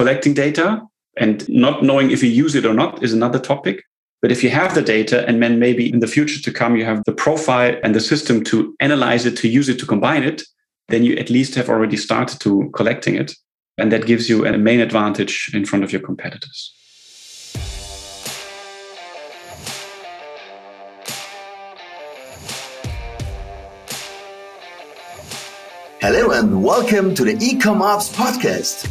collecting data and not knowing if you use it or not is another topic. But if you have the data and then maybe in the future to come, you have the profile and the system to analyze it, to use it, to combine it, then you at least have already started to collecting it. And that gives you a main advantage in front of your competitors. Hello and welcome to the Ecom Ops podcast.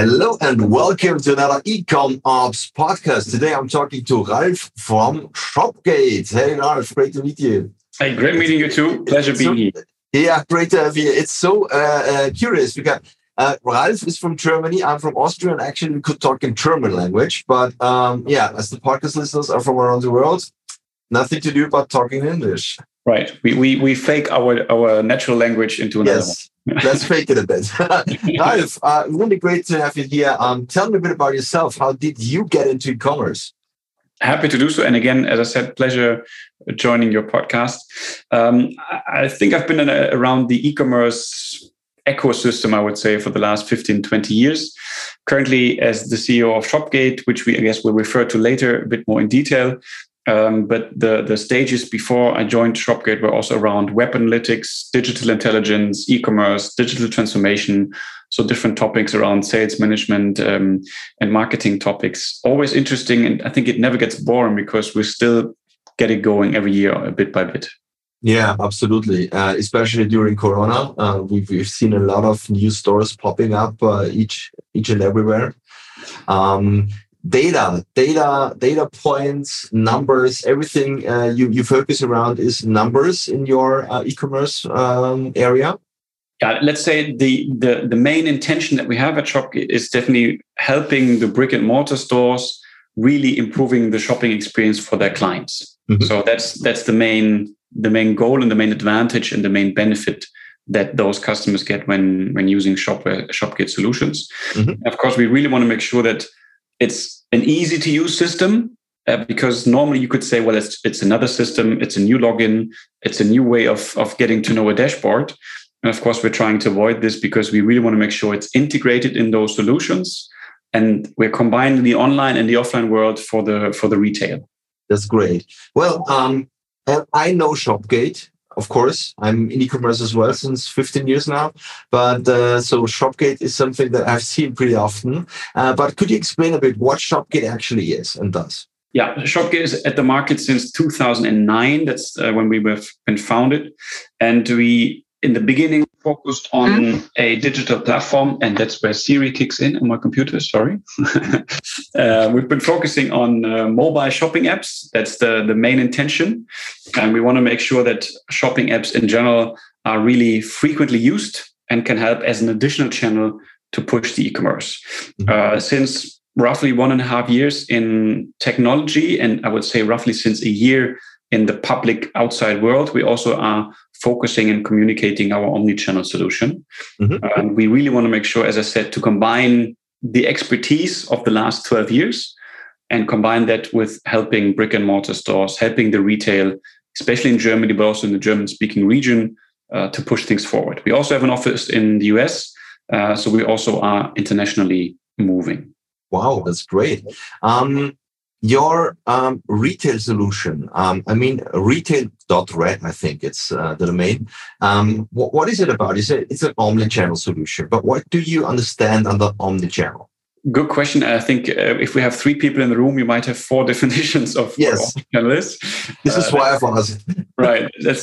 Hello and welcome to another Ecom Ops podcast. Today I'm talking to Ralf from Shopgate. Hey Ralf, great to meet you. Hey, great meeting you too. Pleasure being here. Yeah, great to have you. It's so uh, uh, curious because uh, Ralf is from Germany. I'm from Austria, and actually we could talk in German language. But um, yeah, as the podcast listeners are from around the world, nothing to do but talking English. Right. We, we, we fake our, our natural language into another yes. one. Let's fake it a bit. Ralf, uh, really great to have you here. Um, tell me a bit about yourself. How did you get into e-commerce? Happy to do so. And again, as I said, pleasure joining your podcast. Um, I think I've been a, around the e-commerce ecosystem, I would say, for the last 15, 20 years. Currently, as the CEO of Shopgate, which we, I guess, will refer to later a bit more in detail, um, but the, the stages before I joined Shopgate were also around web analytics, digital intelligence, e commerce, digital transformation. So, different topics around sales management um, and marketing topics. Always interesting. And I think it never gets boring because we still get it going every year, a bit by bit. Yeah, absolutely. Uh, especially during Corona, uh, we've, we've seen a lot of new stores popping up uh, each each and everywhere. Um, data, data, data points, numbers, everything uh, you, you focus around is numbers in your uh, e-commerce um, area? Yeah, let's say the, the the main intention that we have at Shopgate is definitely helping the brick and mortar stores really improving the shopping experience for their clients. Mm-hmm. So that's that's the main the main goal and the main advantage and the main benefit that those customers get when when using Shopware Shopgate solutions. Mm-hmm. Of course, we really want to make sure that it's an easy to use system uh, because normally you could say, well, it's, it's another system, it's a new login, it's a new way of, of getting to know a dashboard. And of course, we're trying to avoid this because we really want to make sure it's integrated in those solutions. And we're combining the online and the offline world for the for the retail. That's great. Well, um, I know Shopgate of course. I'm in e-commerce as well since 15 years now. But uh, so Shopgate is something that I've seen pretty often. Uh, but could you explain a bit what Shopgate actually is and does? Yeah, Shopgate is at the market since 2009. That's uh, when we were been founded, and we in the beginning focused on mm-hmm. a digital platform, and that's where Siri kicks in on my computer. Sorry, uh, we've been focusing on uh, mobile shopping apps. That's the the main intention, and we want to make sure that shopping apps in general are really frequently used and can help as an additional channel to push the e-commerce. Mm-hmm. Uh, since roughly one and a half years in technology, and I would say roughly since a year in the public outside world, we also are focusing and communicating our omni-channel solution. Mm-hmm. Um, we really want to make sure, as I said, to combine the expertise of the last 12 years and combine that with helping brick and mortar stores, helping the retail, especially in Germany, but also in the German speaking region, uh, to push things forward. We also have an office in the US, uh, so we also are internationally moving. Wow, that's great. Um, your um, retail solution, um, I mean, retail.red, I think it's uh, the domain. Um, what, what is it about? Is it, it's an omni-channel solution, but what do you understand under omni-channel? Good question. I think uh, if we have three people in the room, you might have four definitions of yes. This is uh, why I've asked. right. Uh,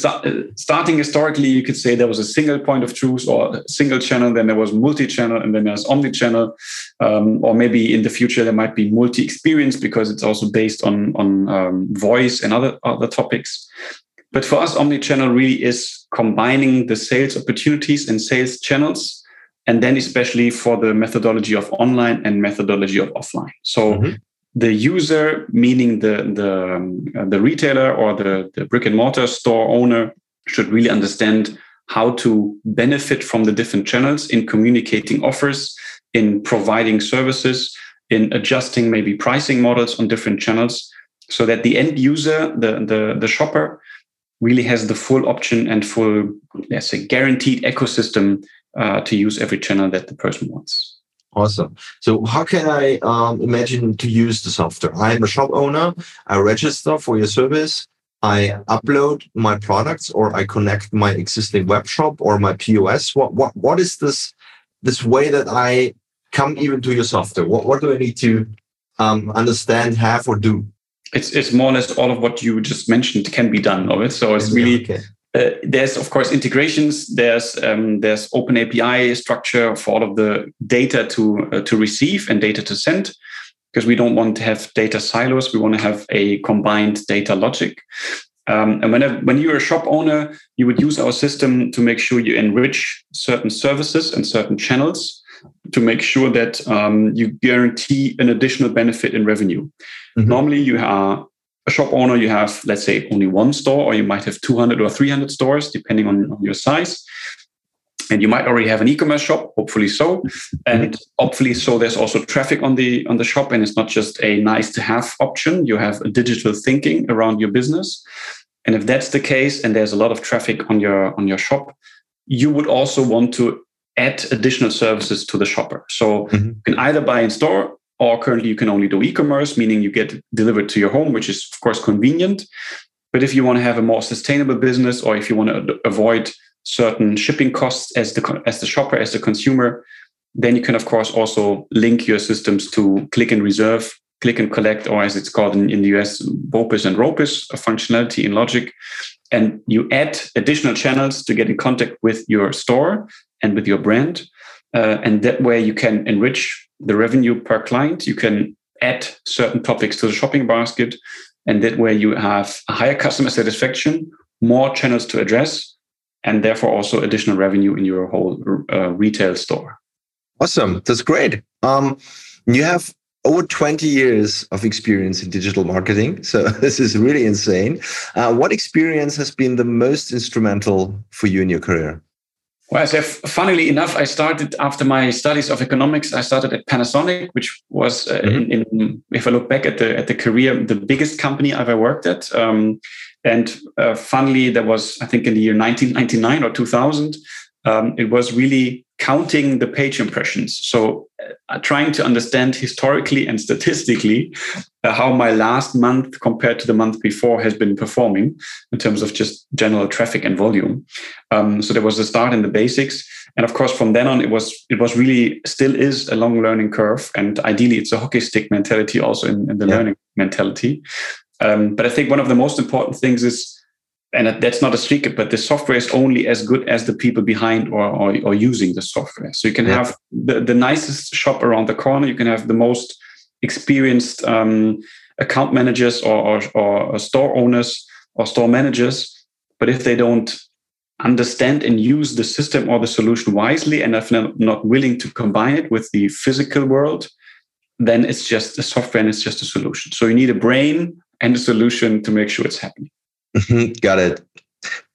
starting historically, you could say there was a single point of truth or single channel, then there was multi-channel, and then there's omni-channel. Um, or maybe in the future there might be multi-experience because it's also based on on um, voice and other other topics. But for us, omni-channel really is combining the sales opportunities and sales channels and then especially for the methodology of online and methodology of offline. So mm-hmm. the user, meaning the the um, the retailer or the, the brick and mortar store owner, should really understand how to benefit from the different channels in communicating offers, in providing services, in adjusting maybe pricing models on different channels, so that the end user, the the, the shopper, really has the full option and full, let's say, guaranteed ecosystem uh, to use every channel that the person wants. Awesome. So how can I um, imagine to use the software? I'm a shop owner. I register for your service. I upload my products or I connect my existing web shop or my POS. What what what is this this way that I come even to your software? What what do I need to um, understand, have, or do? It's it's more or less all of what you just mentioned can be done of it. So it's really okay. Uh, there's of course integrations. There's um, there's open API structure for all of the data to uh, to receive and data to send, because we don't want to have data silos. We want to have a combined data logic. Um, and whenever, when you're a shop owner, you would use our system to make sure you enrich certain services and certain channels to make sure that um, you guarantee an additional benefit in revenue. Mm-hmm. Normally, you are a shop owner, you have, let's say, only one store, or you might have 200 or 300 stores, depending on, on your size. And you might already have an e-commerce shop, hopefully so. And hopefully so there's also traffic on the on the shop, and it's not just a nice to have option. You have a digital thinking around your business. And if that's the case, and there's a lot of traffic on your on your shop, you would also want to add additional services to the shopper. So mm-hmm. you can either buy in store or currently you can only do e-commerce meaning you get delivered to your home which is of course convenient. But if you want to have a more sustainable business or if you want to avoid certain shipping costs as the as the shopper as the consumer then you can of course also link your systems to click and reserve click and collect or as it's called in, in the us BOPIS and ROPIS a functionality in logic. And you add additional channels to get in contact with your store and with your brand uh, and that way you can enrich the revenue per client. You can add certain topics to the shopping basket. And that way you have a higher customer satisfaction, more channels to address, and therefore also additional revenue in your whole uh, retail store. Awesome. That's great. Um, you have over 20 years of experience in digital marketing. So this is really insane. Uh, what experience has been the most instrumental for you in your career? Well, so funnily enough, I started after my studies of economics. I started at Panasonic, which was, uh, mm-hmm. in, in, if I look back at the at the career, the biggest company I've ever worked at. Um, and uh, funnily, there was I think in the year 1999 or 2000, um, it was really counting the page impressions. So, uh, trying to understand historically and statistically uh, how my last month compared to the month before has been performing in terms of just general traffic and volume. Um, so there was a start in the basics, and of course, from then on, it was it was really still is a long learning curve, and ideally, it's a hockey stick mentality also in, in the yeah. learning mentality. Um, but I think one of the most important things is and that's not a secret, but the software is only as good as the people behind or, or, or using the software. So you can yeah. have the, the nicest shop around the corner. You can have the most experienced um, account managers or, or, or store owners or store managers. But if they don't understand and use the system or the solution wisely and if they're not willing to combine it with the physical world, then it's just a software and it's just a solution. So you need a brain and a solution to make sure it's happening. Mm-hmm. Got it.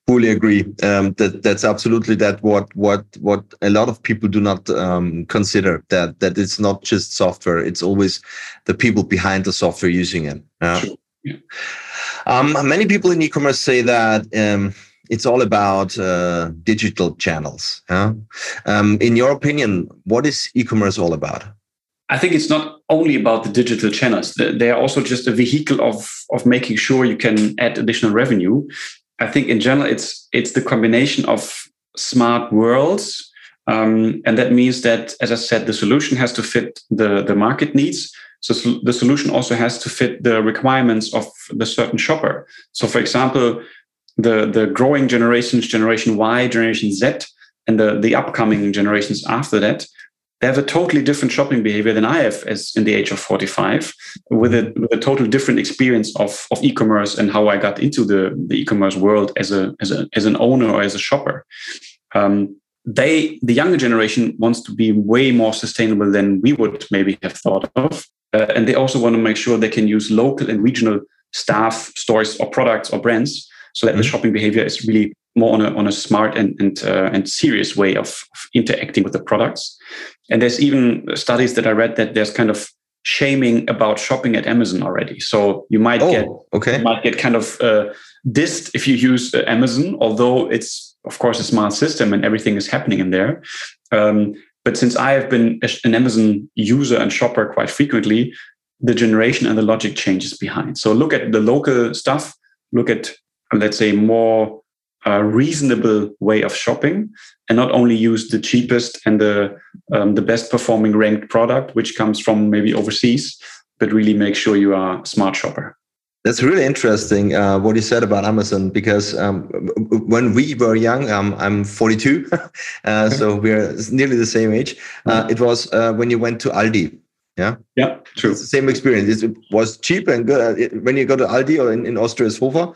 Fully agree. Um, that that's absolutely that what what what a lot of people do not um, consider that that it's not just software. It's always the people behind the software using it. Uh, sure. yeah. um, many people in e-commerce say that um, it's all about uh, digital channels. Huh? Um, in your opinion, what is e-commerce all about? I think it's not only about the digital channels. They are also just a vehicle of of making sure you can add additional revenue. I think in general, it's it's the combination of smart worlds, um, and that means that, as I said, the solution has to fit the the market needs. So the solution also has to fit the requirements of the certain shopper. So, for example, the the growing generations, Generation Y, Generation Z, and the the upcoming generations after that they have a totally different shopping behavior than I have as in the age of 45 with a, with a total different experience of, of e-commerce and how I got into the, the e-commerce world as a, as a, as an owner or as a shopper. Um, they, the younger generation wants to be way more sustainable than we would maybe have thought of. Uh, and they also want to make sure they can use local and regional staff, stores, or products or brands so that mm-hmm. the shopping behavior is really more on a, on a smart and and, uh, and serious way of, of, interacting with the products. And there's even studies that I read that there's kind of shaming about shopping at Amazon already. So you might oh, get okay. You might get kind of uh, dissed if you use uh, Amazon, although it's of course a smart system and everything is happening in there. Um, but since I have been an Amazon user and shopper quite frequently, the generation and the logic changes behind. So look at the local stuff. Look at let's say more uh, reasonable way of shopping and not only use the cheapest and the um, the best performing ranked product which comes from maybe overseas but really make sure you are a smart shopper that's really interesting uh, what you said about Amazon because um, when we were young, um, I'm 42, uh, so we're nearly the same age. Uh, it was uh, when you went to Aldi yeah. Yeah. True. It's the same experience. It was cheap and good. It, when you go to Aldi or in, in Austria, it's Hofer.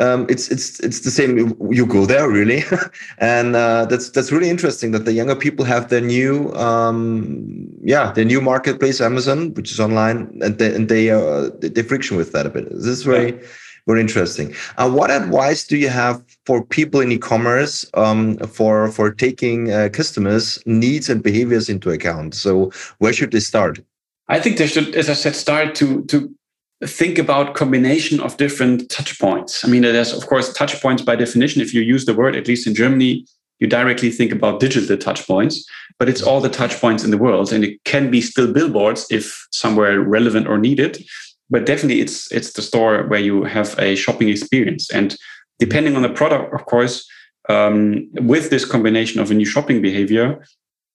Um, it's it's it's the same. You go there really, and uh, that's that's really interesting that the younger people have their new um, yeah their new marketplace Amazon, which is online, and they and they uh, they friction with that a bit. This is very. Yeah. Very interesting. Uh, what advice do you have for people in e-commerce um, for for taking uh, customers' needs and behaviors into account? So where should they start? I think they should, as I said, start to to think about combination of different touch points. I mean, there's of course touch points by definition. If you use the word, at least in Germany, you directly think about digital touch points, but it's all the touch points in the world, and it can be still billboards if somewhere relevant or needed. But definitely, it's it's the store where you have a shopping experience, and depending on the product, of course, um, with this combination of a new shopping behavior,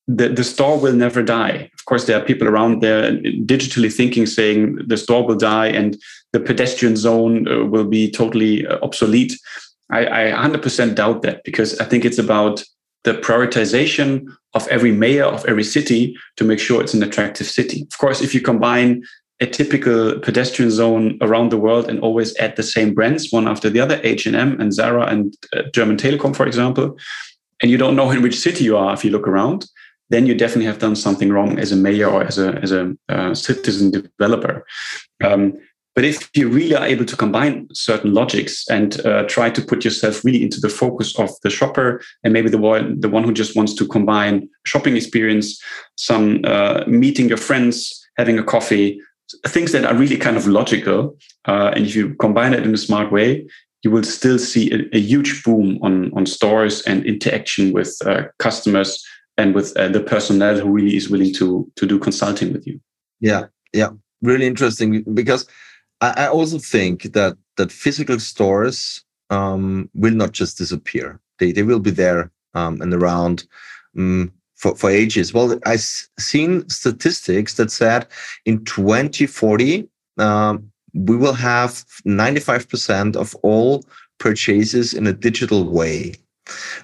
the, the store will never die. Course, there are people around there digitally thinking, saying the store will die and the pedestrian zone uh, will be totally uh, obsolete. I, I 100% doubt that because I think it's about the prioritization of every mayor of every city to make sure it's an attractive city. Of course, if you combine a typical pedestrian zone around the world and always add the same brands one after the other, H&M and Zara and uh, German Telekom, for example, and you don't know in which city you are if you look around, then you definitely have done something wrong as a mayor or as a as a uh, citizen developer. Um, but if you really are able to combine certain logics and uh, try to put yourself really into the focus of the shopper and maybe the one the one who just wants to combine shopping experience, some uh, meeting your friends, having a coffee, things that are really kind of logical, uh, and if you combine it in a smart way, you will still see a, a huge boom on on stores and interaction with uh, customers and with uh, the personnel who really is willing to to do consulting with you. Yeah, yeah, really interesting because I, I also think that that physical stores um, will not just disappear. They they will be there um, and around. Um, for, for ages. Well, I've seen statistics that said in 2040, um, we will have 95% of all purchases in a digital way.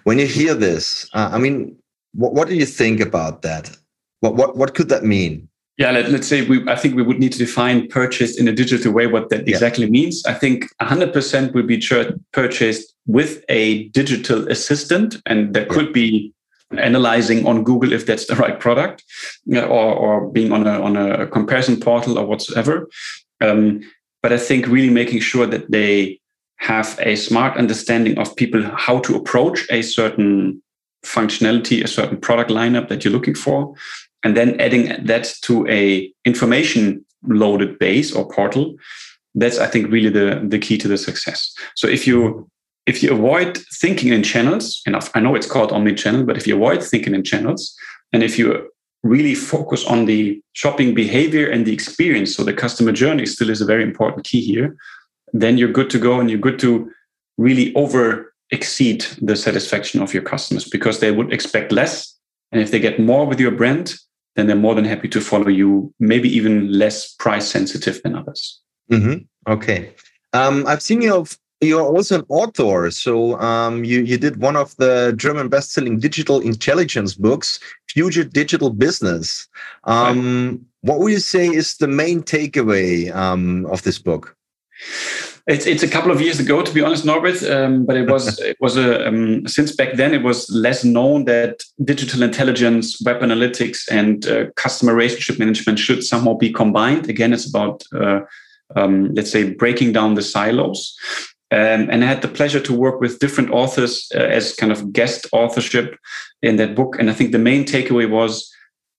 When you hear this, uh, I mean, what, what do you think about that? What, what, what could that mean? Yeah, let, us say we, I think we would need to define purchased in a digital way, what that yeah. exactly means. I think 100% will be purchased with a digital assistant, and that could be analyzing on Google if that's the right product, or, or being on a, on a comparison portal or whatsoever. Um, but I think really making sure that they have a smart understanding of people how to approach a certain functionality, a certain product lineup that you're looking for, and then adding that to a information loaded base or portal. That's I think really the the key to the success. So if you if you avoid thinking in channels, and I know it's called omni-channel, but if you avoid thinking in channels, and if you really focus on the shopping behavior and the experience, so the customer journey still is a very important key here, then you're good to go and you're good to really over exceed the satisfaction of your customers because they would expect less. And if they get more with your brand, then they're more than happy to follow you, maybe even less price sensitive than others. Mm-hmm. Okay. Um, I've seen you. You're also an author, so um, you you did one of the German best-selling digital intelligence books, Future Digital Business. Um, right. What would you say is the main takeaway um, of this book? It's it's a couple of years ago, to be honest, Norbert. Um, but it was it was a um, since back then it was less known that digital intelligence, web analytics, and uh, customer relationship management should somehow be combined. Again, it's about uh, um, let's say breaking down the silos. Um, and I had the pleasure to work with different authors uh, as kind of guest authorship in that book. And I think the main takeaway was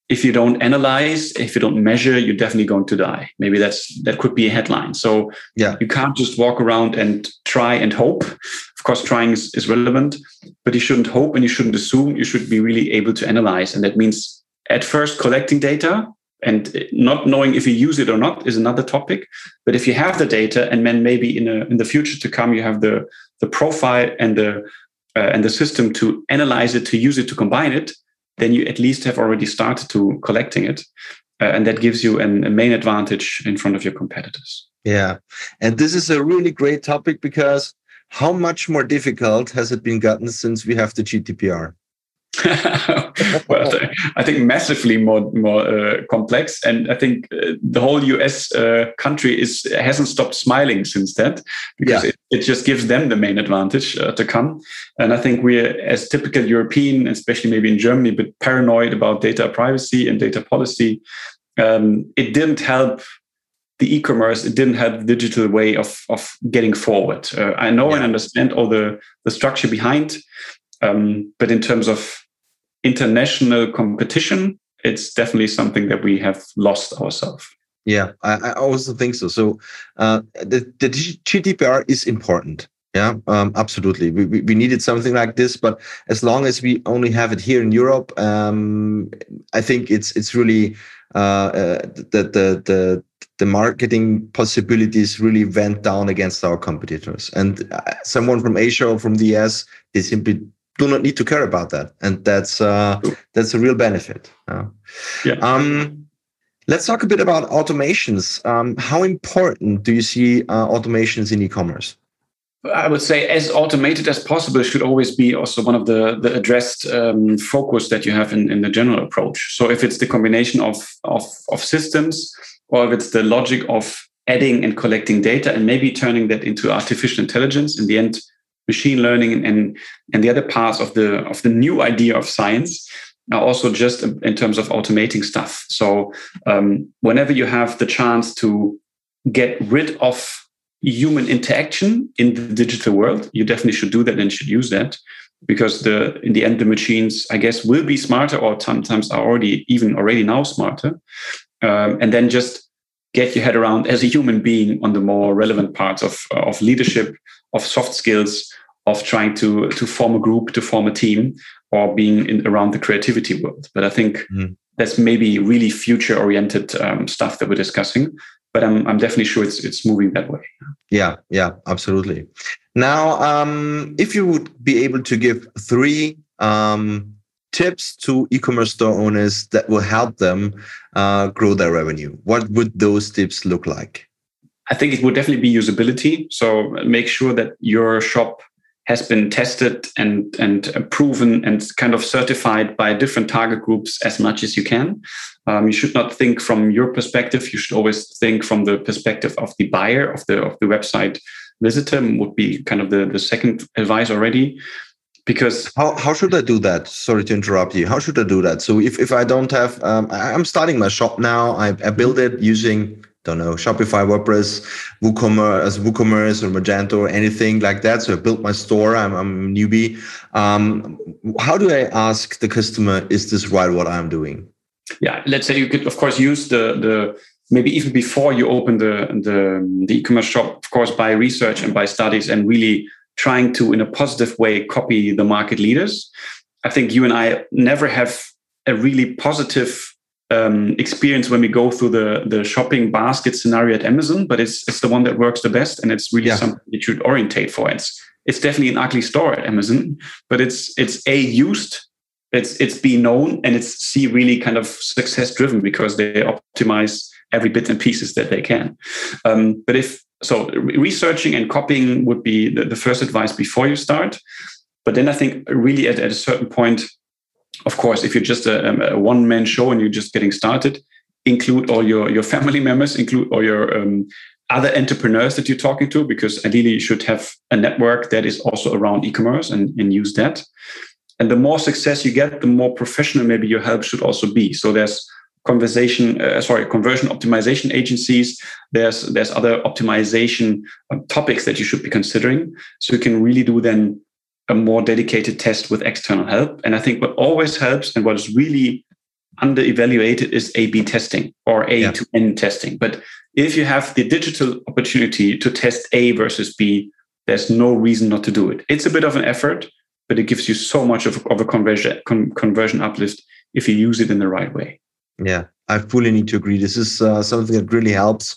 if you don't analyze, if you don't measure, you're definitely going to die. Maybe that's that could be a headline. So yeah, you can't just walk around and try and hope. Of course, trying is, is relevant, but you shouldn't hope and you shouldn't assume. You should be really able to analyze, and that means at first collecting data and not knowing if you use it or not is another topic. But if you have the data, and then maybe in a, in the future to come, you have the the profile and the uh, and the system to analyze it, to use it, to combine it then you at least have already started to collecting it. Uh, and that gives you an, a main advantage in front of your competitors. Yeah. And this is a really great topic because how much more difficult has it been gotten since we have the GDPR? well, I think massively more more uh, complex, and I think uh, the whole U.S. Uh, country is hasn't stopped smiling since that because yeah. it, it just gives them the main advantage uh, to come. And I think we're as typical European, especially maybe in Germany, but paranoid about data privacy and data policy. Um, it didn't help the e-commerce it didn't have the digital way of of getting forward uh, i know yeah. and understand all the the structure behind um, but in terms of international competition, it's definitely something that we have lost ourselves. Yeah, I, I also think so. So uh, the, the GDPR is important. Yeah, um, absolutely. We, we, we needed something like this, but as long as we only have it here in Europe, um, I think it's it's really uh, uh, the the the the marketing possibilities really went down against our competitors. And uh, someone from Asia or from the US, they simply do not need to care about that, and that's uh, that's a real benefit. Uh, yeah. Um, let's talk a bit about automations. Um, how important do you see uh, automations in e-commerce? I would say as automated as possible should always be also one of the, the addressed um, focus that you have in, in the general approach. So if it's the combination of, of, of systems or if it's the logic of adding and collecting data and maybe turning that into artificial intelligence, in the end, machine learning and, and, the other parts of the of the new idea of science are also just in terms of automating stuff. So um, whenever you have the chance to get rid of human interaction in the digital world, you definitely should do that and should use that because the in the end the machines I guess will be smarter or sometimes are already even already now smarter, um, and then just get your head around as a human being on the more relevant parts of of leadership of soft skills of trying to to form a group to form a team or being in, around the creativity world. But i think mm. that's maybe really future oriented um, stuff that we're discussing. But I'm, I'm definitely sure it's it's moving that way. Yeah yeah absolutely. Now um, if you would be able to give three um, tips to e-commerce store owners that will help them uh, grow their revenue what would those tips look like I think it would definitely be usability. So make sure that your shop has been tested and and proven and kind of certified by different target groups as much as you can. Um, you should not think from your perspective. You should always think from the perspective of the buyer of the of the website visitor. Would be kind of the the second advice already. Because how, how should I do that? Sorry to interrupt you. How should I do that? So if, if I don't have, um, I'm starting my shop now. I, I build it using don't know Shopify, WordPress, WooCommerce, WooCommerce or Magento or anything like that. So I built my store. I'm, I'm a newbie. Um, how do I ask the customer, is this right what I'm doing? Yeah, let's say you could of course use the the maybe even before you open the the, the e-commerce shop, of course, by research and by studies and really trying to in a positive way copy the market leaders. I think you and I never have a really positive um, experience when we go through the the shopping basket scenario at Amazon, but it's it's the one that works the best, and it's really yeah. something you should orientate for. It's it's definitely an ugly store at Amazon, but it's it's a used, it's it's be known, and it's c really kind of success driven because they optimize every bit and pieces that they can. Um, but if so, researching and copying would be the, the first advice before you start. But then I think really at, at a certain point, of course, if you're just a, a one man show and you're just getting started, include all your, your family members, include all your um, other entrepreneurs that you're talking to, because ideally you should have a network that is also around e-commerce and, and use that. And the more success you get, the more professional maybe your help should also be. So there's conversation, uh, sorry, conversion optimization agencies. There's there's other optimization um, topics that you should be considering. So you can really do then a more dedicated test with external help. And I think what always helps and what is really under evaluated is A B testing or A yeah. to N testing. But if you have the digital opportunity to test A versus B, there's no reason not to do it. It's a bit of an effort, but it gives you so much of, of a conversion, con, conversion uplift if you use it in the right way. Yeah, I fully need to agree. This is uh, something that really helps.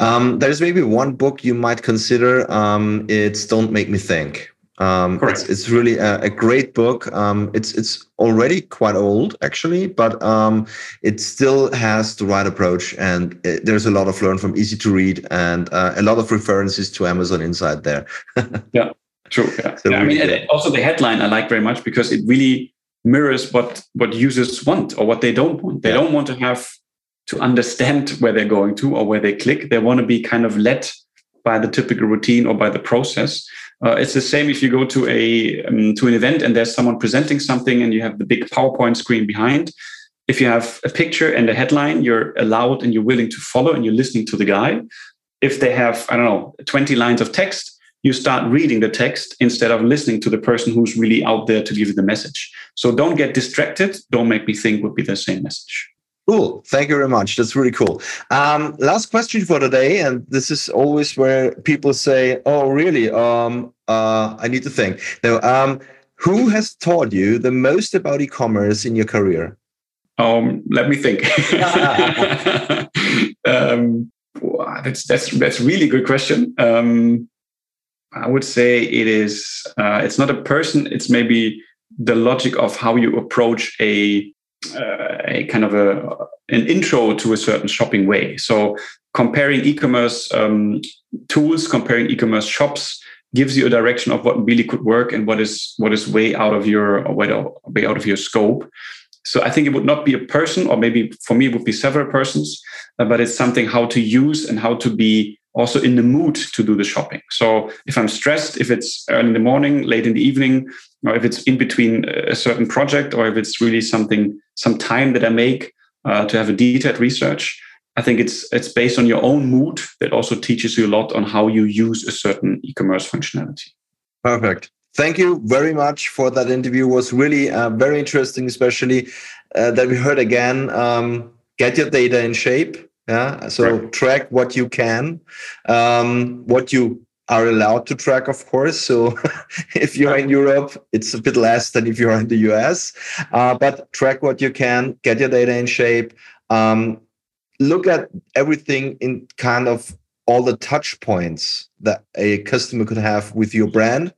Um, there's maybe one book you might consider. Um, it's Don't Make Me Think. Um, it's, it's, really a, a great book. Um, it's it's already quite old actually, but um, it still has the right approach, and it, there's a lot of learn from, easy to read, and uh, a lot of references to Amazon inside there. yeah, true. Yeah, so yeah really I mean, also the headline I like very much because it really mirrors what what users want or what they don't want. They yeah. don't want to have to understand where they're going to or where they click. They want to be kind of led by the typical routine or by the process. Uh, it's the same if you go to a um, to an event and there's someone presenting something and you have the big PowerPoint screen behind. If you have a picture and a headline, you're allowed and you're willing to follow and you're listening to the guy. If they have, I don't know, 20 lines of text, you start reading the text instead of listening to the person who's really out there to give you the message. So don't get distracted. Don't make me think would be the same message. Cool. Thank you very much. That's really cool. Um, last question for today, and this is always where people say, "Oh, really? Um, uh, I need to think." Now, um, who has taught you the most about e-commerce in your career? Um, let me think. um, that's that's that's really good question. Um, I would say it is. Uh, it's not a person. It's maybe the logic of how you approach a uh, a kind of a an intro to a certain shopping way. So comparing e-commerce um, tools, comparing e-commerce shops gives you a direction of what really could work and what is what is way out of your way out of your scope. So I think it would not be a person, or maybe for me it would be several persons, uh, but it's something how to use and how to be also in the mood to do the shopping. So if I'm stressed, if it's early in the morning, late in the evening, or if it's in between a certain project, or if it's really something, some time that I make uh, to have a detailed research, I think it's it's based on your own mood that also teaches you a lot on how you use a certain e-commerce functionality. Perfect. Thank you very much for that interview. It was really uh, very interesting, especially uh, that we heard again. Um, get your data in shape yeah. So right. track what you can, um, what you are allowed to track, of course. So if you're in Europe, it's a bit less than if you're in the US. Uh, but track what you can, get your data in shape. Um, look at everything in kind of all the touch points that a customer could have with your brand.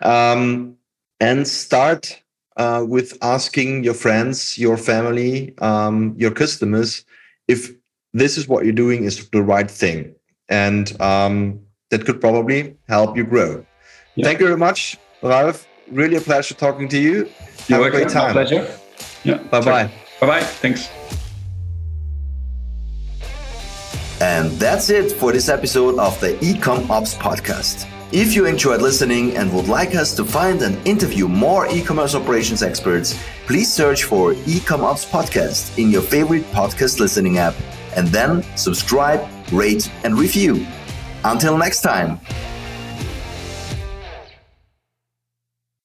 Um, and start uh, with asking your friends, your family, um, your customers if this is what you're doing is the right thing. And um, that could probably help you grow. Yeah. Thank you very much, Ralf. Really a pleasure talking to you. You're Have welcome. a great time. My pleasure. Yeah. Bye bye. Bye bye. Thanks. And that's it for this episode of the Ecom Ops podcast. If you enjoyed listening and would like us to find and interview more e-commerce operations experts, please search for Ecom Ops podcast in your favorite podcast listening app and then subscribe, rate, and review. Until next time.